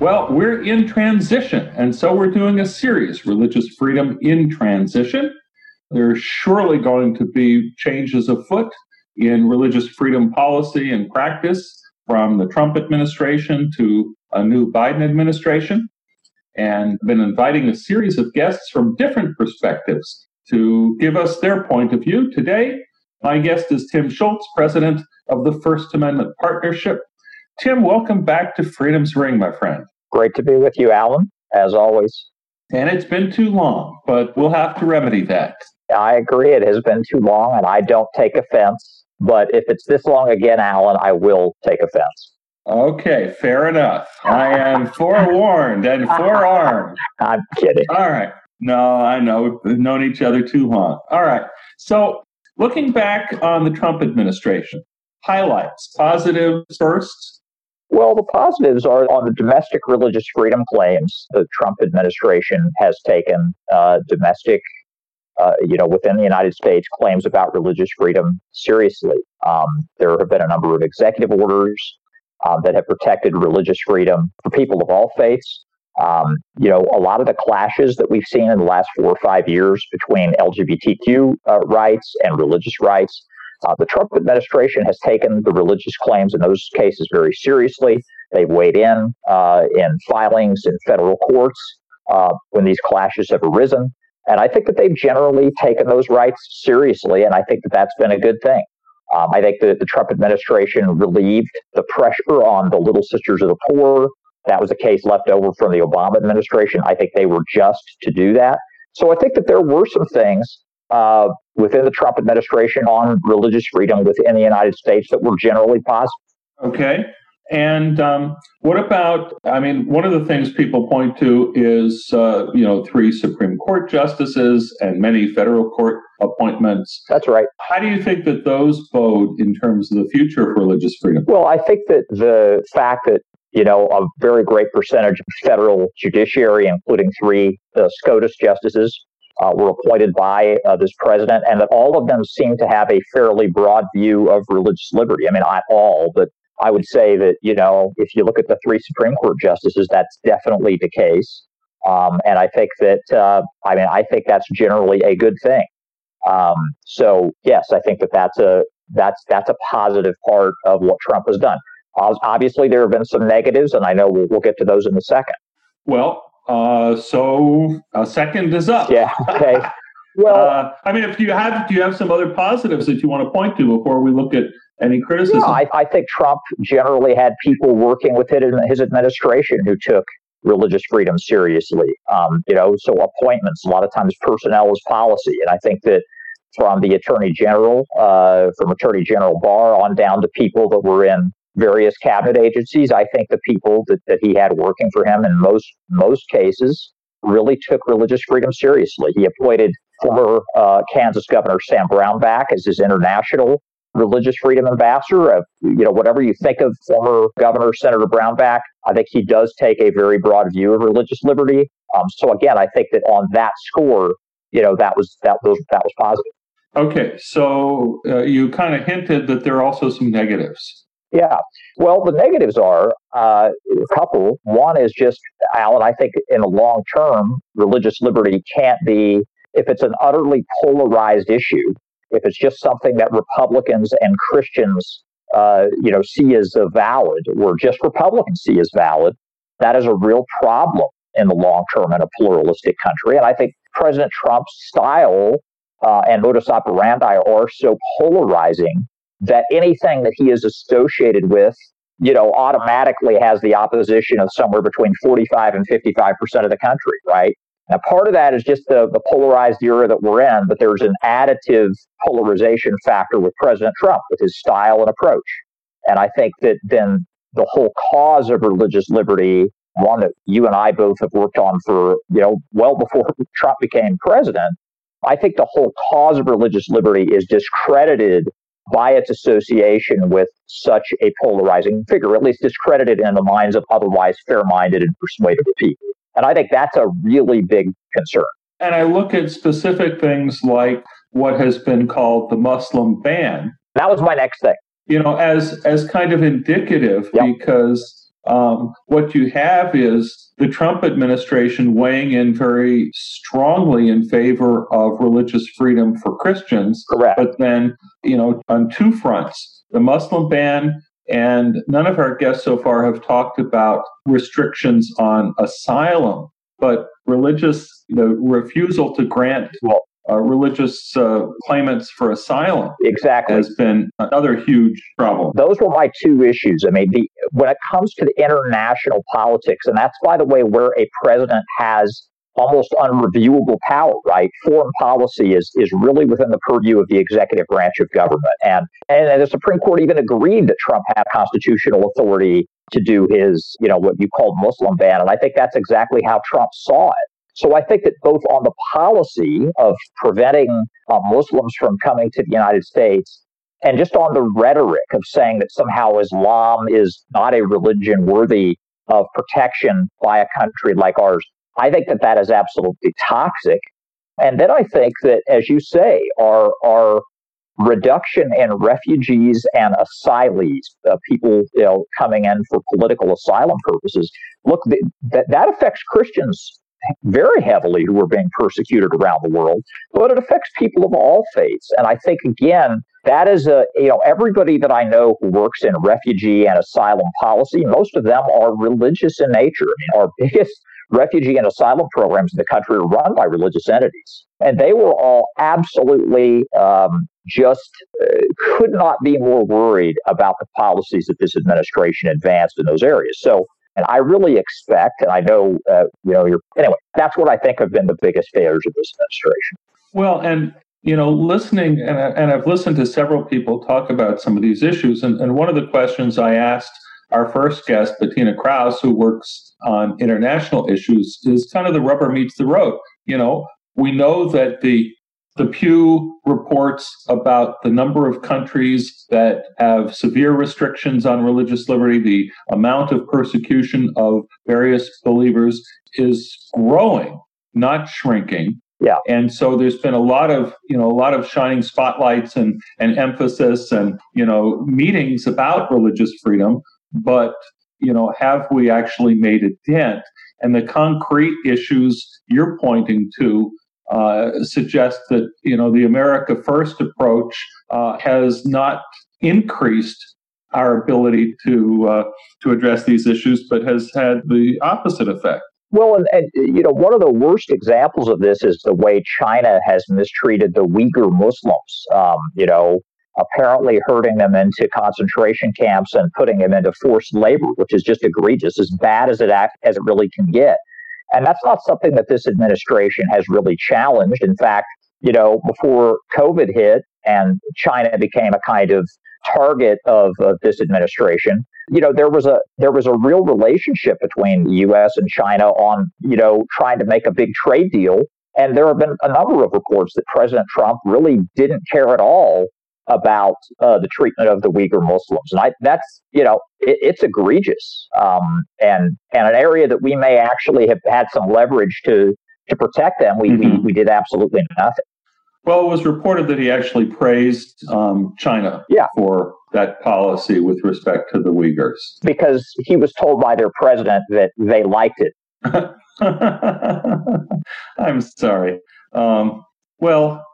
Well, we're in transition, and so we're doing a series, Religious Freedom in Transition. There's surely going to be changes afoot in religious freedom policy and practice from the Trump administration to a new Biden administration, and I've been inviting a series of guests from different perspectives to give us their point of view. Today, my guest is Tim Schultz, president of the First Amendment Partnership, Tim, welcome back to Freedom's Ring, my friend. Great to be with you, Alan, as always. And it's been too long, but we'll have to remedy that. I agree. It has been too long, and I don't take offense. But if it's this long again, Alan, I will take offense. Okay, fair enough. I am forewarned and forearmed. I'm kidding. All right. No, I know. We've known each other too long. All right. So, looking back on the Trump administration, highlights, positives first, well, the positives are on the domestic religious freedom claims. The Trump administration has taken uh, domestic, uh, you know, within the United States claims about religious freedom seriously. Um, there have been a number of executive orders um, that have protected religious freedom for people of all faiths. Um, you know, a lot of the clashes that we've seen in the last four or five years between LGBTQ uh, rights and religious rights uh, the Trump administration has taken the religious claims in those cases very seriously. They've weighed in uh, in filings in federal courts uh, when these clashes have arisen. And I think that they've generally taken those rights seriously, and I think that that's been a good thing. Um, I think that the Trump administration relieved the pressure on the Little Sisters of the Poor. That was a case left over from the Obama administration. I think they were just to do that. So I think that there were some things uh, within the Trump administration on religious freedom within the United States that were generally positive. Okay. And um, what about? I mean, one of the things people point to is, uh, you know, three Supreme Court justices and many federal court appointments. That's right. How do you think that those bode in terms of the future of religious freedom? Well, I think that the fact that you know, a very great percentage of federal judiciary, including three uh, SCOTUS justices, uh, were appointed by uh, this president, and that all of them seem to have a fairly broad view of religious liberty. I mean, not all, but I would say that, you know, if you look at the three Supreme Court justices, that's definitely the case. Um, and I think that, uh, I mean, I think that's generally a good thing. Um, so yes, I think that that's a that's that's a positive part of what Trump has done. Obviously, there have been some negatives, and I know we'll, we'll get to those in a second. Well, uh, so a second is up. Yeah. Okay. Well, uh, I mean, if you have, do you have some other positives that you want to point to before we look at any criticism? No, I, I think Trump generally had people working with it in his administration who took religious freedom seriously. Um, you know, so appointments, a lot of times personnel is policy. And I think that from the attorney general, uh, from attorney general Barr on down to people that were in various cabinet agencies. I think the people that, that he had working for him in most most cases really took religious freedom seriously. He appointed former uh, Kansas Governor Sam Brownback as his international religious freedom ambassador. Of you know, whatever you think of former Governor Senator Brownback, I think he does take a very broad view of religious liberty. Um, so again, I think that on that score, you know, that was that was that was positive. Okay, so uh, you kind of hinted that there are also some negatives. Yeah. Well, the negatives are uh, a couple. One is just, Alan, I think in the long term, religious liberty can't be, if it's an utterly polarized issue, if it's just something that Republicans and Christians, uh, you know, see as valid, or just Republicans see as valid, that is a real problem in the long term in a pluralistic country. And I think President Trump's style uh, and modus operandi are so polarizing that anything that he is associated with, you know, automatically has the opposition of somewhere between 45 and 55% of the country, right? Now, part of that is just the, the polarized era that we're in, but there's an additive polarization factor with President Trump, with his style and approach. And I think that then the whole cause of religious liberty one that you and I both have worked on for, you know, well before Trump became president. I think the whole cause of religious liberty is discredited by its association with such a polarizing figure, at least discredited in the minds of otherwise fair minded and persuadable people. And I think that's a really big concern. And I look at specific things like what has been called the Muslim ban. That was my next thing. You know, as as kind of indicative yep. because um, what you have is the Trump administration weighing in very strongly in favor of religious freedom for Christians. Correct. But then, you know, on two fronts, the Muslim ban and none of our guests so far have talked about restrictions on asylum, but religious, the refusal to grant well, uh, religious uh, claimants for asylum exactly has been another huge problem. Those were my two issues. I mean, the, when it comes to the international politics, and that's by the way where a president has almost unreviewable power, right? Foreign policy is is really within the purview of the executive branch of government, and and the Supreme Court even agreed that Trump had constitutional authority to do his, you know, what you called Muslim ban, and I think that's exactly how Trump saw it. So I think that both on the policy of preventing uh, Muslims from coming to the United States and just on the rhetoric of saying that somehow Islam is not a religion worthy of protection by a country like ours, I think that that is absolutely toxic. And then I think that, as you say, our, our reduction in refugees and asylees, uh, people you know, coming in for political asylum purposes, look, that, that affects Christians very heavily who are being persecuted around the world, but it affects people of all faiths. And I think, again, that is a, you know, everybody that I know who works in refugee and asylum policy, most of them are religious in nature. Our biggest refugee and asylum programs in the country are run by religious entities. And they were all absolutely um, just uh, could not be more worried about the policies that this administration advanced in those areas. So and I really expect, and I know, uh, you know, you're, anyway, that's what I think have been the biggest failures of this administration. Well, and, you know, listening, and, and I've listened to several people talk about some of these issues. And, and one of the questions I asked our first guest, Bettina Krause, who works on international issues, is kind of the rubber meets the road. You know, we know that the the Pew reports about the number of countries that have severe restrictions on religious liberty, the amount of persecution of various believers is growing, not shrinking. Yeah. And so there's been a lot of, you know, a lot of shining spotlights and, and emphasis and, you know, meetings about religious freedom. But, you know, have we actually made a dent? And the concrete issues you're pointing to uh, suggests that you know the America First approach uh, has not increased our ability to uh, to address these issues, but has had the opposite effect. Well, and, and, you know, one of the worst examples of this is the way China has mistreated the Uyghur Muslims. Um, you know, apparently herding them into concentration camps and putting them into forced labor, which is just egregious, as bad as it act, as it really can get. And that's not something that this administration has really challenged. In fact, you know, before COVID hit and China became a kind of target of, of this administration, you know, there was a there was a real relationship between the U.S. and China on you know trying to make a big trade deal. And there have been a number of reports that President Trump really didn't care at all about uh, the treatment of the Uyghur Muslims, and I, that's you know it, it's egregious, um, and and an area that we may actually have had some leverage to to protect them. We mm-hmm. we, we did absolutely nothing. Well, it was reported that he actually praised um, China yeah. for that policy with respect to the Uyghurs because he was told by their president that they liked it. I'm sorry. Um, well,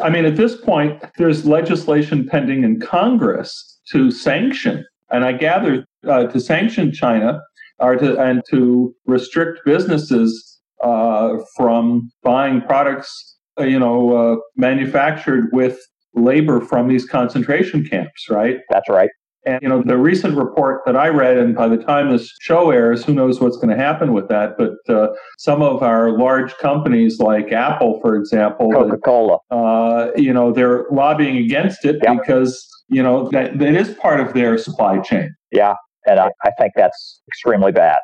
I mean, at this point, there's legislation pending in Congress to sanction, and I gather uh, to sanction China or to and to restrict businesses uh, from buying products, you know, uh, manufactured with labor from these concentration camps. Right. That's right. And you know, the recent report that I read, and by the time this show airs, who knows what's going to happen with that? But uh, some of our large companies, like Apple, for example, Coca Cola, uh, you know, they're lobbying against it yep. because you know that that is part of their supply chain. Yeah, and I, I think that's extremely bad.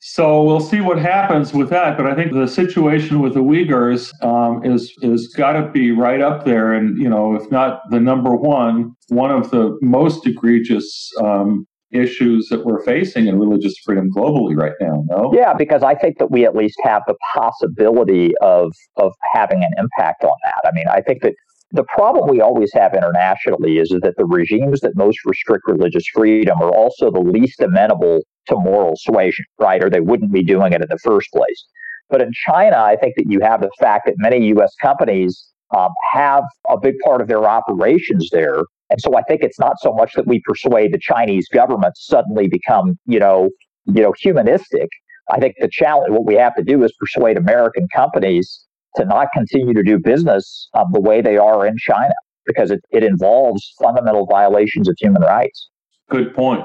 So we'll see what happens with that. But I think the situation with the Uyghurs um, is is got to be right up there, and you know, if not the number one, one of the most egregious um, issues that we're facing in religious freedom globally right now. No. Yeah, because I think that we at least have the possibility of of having an impact on that. I mean, I think that the problem we always have internationally is that the regimes that most restrict religious freedom are also the least amenable to moral suasion, right? Or they wouldn't be doing it in the first place. But in China, I think that you have the fact that many U.S. companies um, have a big part of their operations there. And so I think it's not so much that we persuade the Chinese government to suddenly become, you know, you know, humanistic. I think the challenge, what we have to do is persuade American companies to not continue to do business um, the way they are in China because it, it involves fundamental violations of human rights. Good point.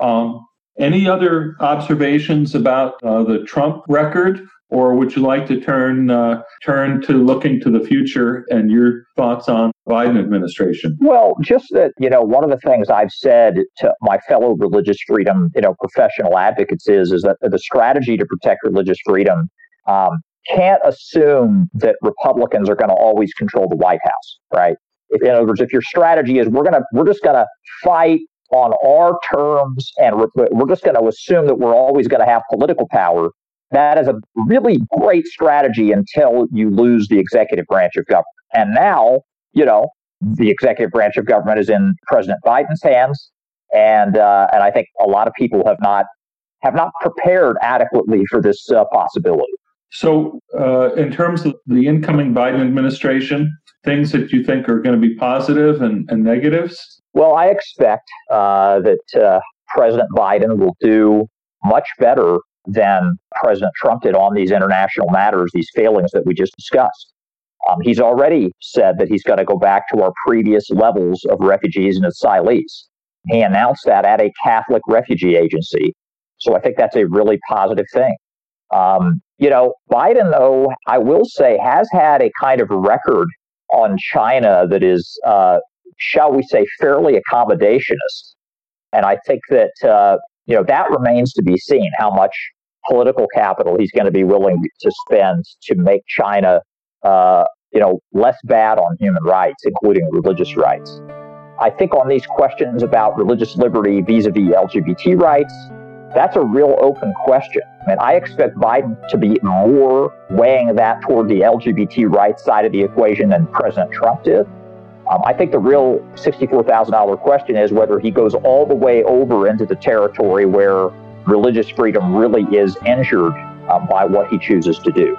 Um, any other observations about uh, the Trump record, or would you like to turn uh, turn to looking to the future and your thoughts on Biden administration? Well, just that you know, one of the things I've said to my fellow religious freedom you know professional advocates is is that the strategy to protect religious freedom um, can't assume that Republicans are going to always control the White House, right? In other words, if your strategy is we're gonna we're just gonna fight on our terms and we're, just going to assume that we're always going to have political power, that is a really great strategy until you lose the executive branch of government. And now, you know, the executive branch of government is in President Biden's hands, and uh, and I think a lot of people have not have not prepared adequately for this uh, possibility. So, uh, in terms of the incoming Biden administration, things that you think are going to be positive and, and negatives? Well, I expect uh, that uh, President Biden will do much better than President Trump did on these international matters, these failings that we just discussed. Um, he's already said that he's going to go back to our previous levels of refugees and asylees. He announced that at a Catholic refugee agency. So I think that's a really positive thing. Um, you know, Biden, though, I will say, has had a kind of record on China that is, uh, shall we say, fairly accommodationist. And I think that, uh, you know, that remains to be seen how much political capital he's going to be willing to spend to make China, uh, you know, less bad on human rights, including religious rights. I think on these questions about religious liberty vis a vis LGBT rights, that's a real open question. Mean, I expect Biden to be more weighing that toward the LGBT rights side of the equation than President Trump did. Um, I think the real $64,000 question is whether he goes all the way over into the territory where religious freedom really is injured um, by what he chooses to do.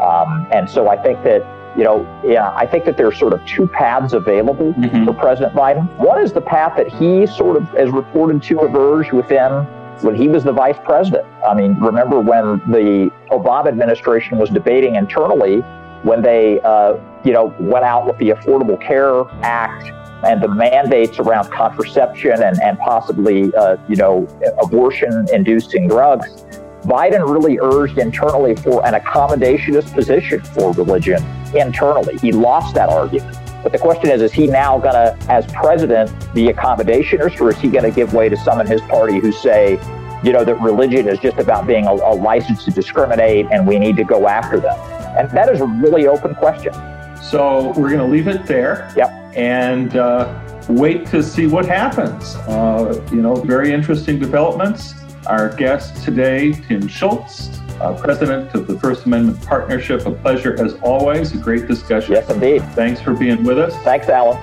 Um, and so I think that, you know, yeah, I think that there's sort of two paths available mm-hmm. for President Biden. One is the path that he sort of is reported to emerge within when he was the vice president. I mean, remember when the Obama administration was debating internally when they, uh, you know, went out with the Affordable Care Act and the mandates around contraception and, and possibly, uh, you know, abortion-inducing drugs. Biden really urged internally for an accommodationist position for religion internally. He lost that argument. But the question is, is he now going to, as president, be accommodationist, or is he going to give way to some in his party who say, you know, that religion is just about being a, a license to discriminate and we need to go after them? And that is a really open question. So we're going to leave it there. Yep. And uh, wait to see what happens. Uh, you know, very interesting developments. Our guest today, Tim Schultz, uh, president of the First Amendment Partnership. A pleasure as always. A great discussion. Yes, indeed. Thanks for being with us. Thanks, Alan.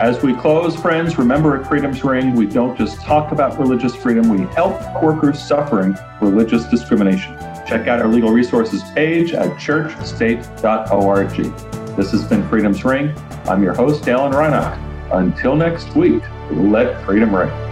As we close, friends, remember at Freedom's Ring, we don't just talk about religious freedom, we help workers suffering religious discrimination. Check out our legal resources page at churchstate.org. This has been Freedom's Ring. I'm your host, Alan Reinach. Until next week, let freedom ring.